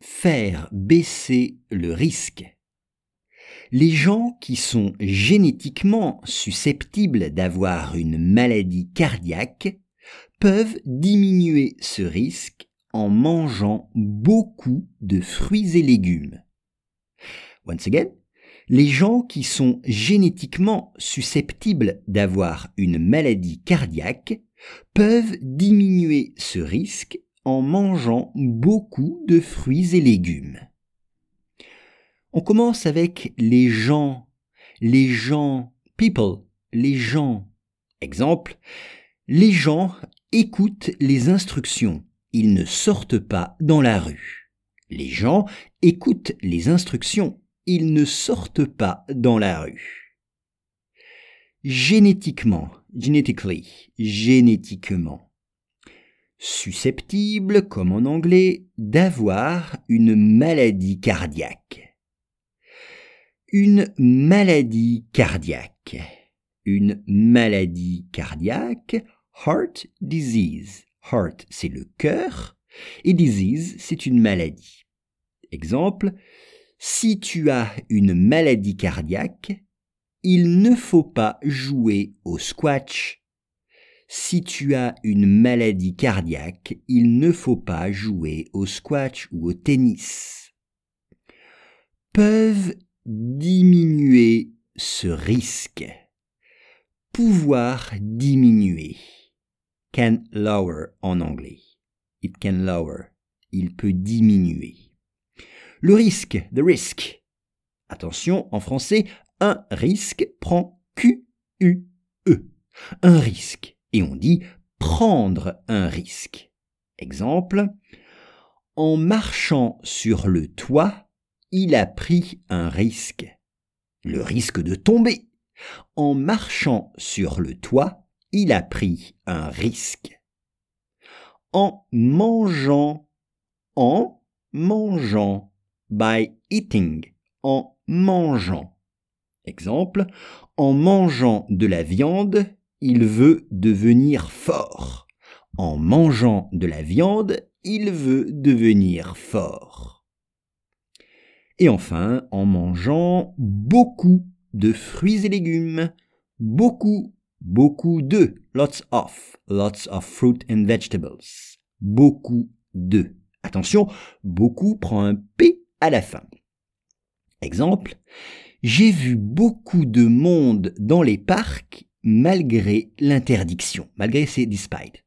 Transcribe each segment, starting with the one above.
faire baisser le risque. Les gens qui sont génétiquement susceptibles d'avoir une maladie cardiaque peuvent diminuer ce risque en mangeant beaucoup de fruits et légumes. Once again, les gens qui sont génétiquement susceptibles d'avoir une maladie cardiaque peuvent diminuer ce risque en mangeant beaucoup de fruits et légumes. On commence avec les gens, les gens, people, les gens. Exemple, les gens écoutent les instructions, ils ne sortent pas dans la rue. Les gens écoutent les instructions, ils ne sortent pas dans la rue. Génétiquement, genetically, génétiquement susceptible, comme en anglais, d'avoir une maladie cardiaque. Une maladie cardiaque. Une maladie cardiaque, heart disease. Heart, c'est le cœur, et disease, c'est une maladie. Exemple, si tu as une maladie cardiaque, il ne faut pas jouer au squash si tu as une maladie cardiaque, il ne faut pas jouer au squash ou au tennis. Peuvent diminuer ce risque. Pouvoir diminuer. Can lower en anglais. It can lower. Il peut diminuer. Le risque, the risk. Attention, en français, un risque prend Q-U-E. Un risque on dit prendre un risque. Exemple, en marchant sur le toit, il a pris un risque. Le risque de tomber. En marchant sur le toit, il a pris un risque. En mangeant, en mangeant, by eating, en mangeant. Exemple, en mangeant de la viande, il veut devenir fort. En mangeant de la viande, il veut devenir fort. Et enfin, en mangeant beaucoup de fruits et légumes. Beaucoup, beaucoup de, lots of, lots of fruit and vegetables. Beaucoup de. Attention, beaucoup prend un P à la fin. Exemple, j'ai vu beaucoup de monde dans les parcs malgré l'interdiction, malgré ces despite.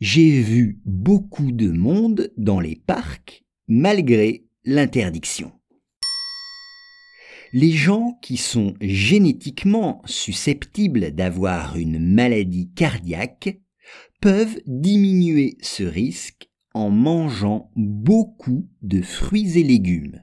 J'ai vu beaucoup de monde dans les parcs malgré l'interdiction. Les gens qui sont génétiquement susceptibles d'avoir une maladie cardiaque peuvent diminuer ce risque en mangeant beaucoup de fruits et légumes.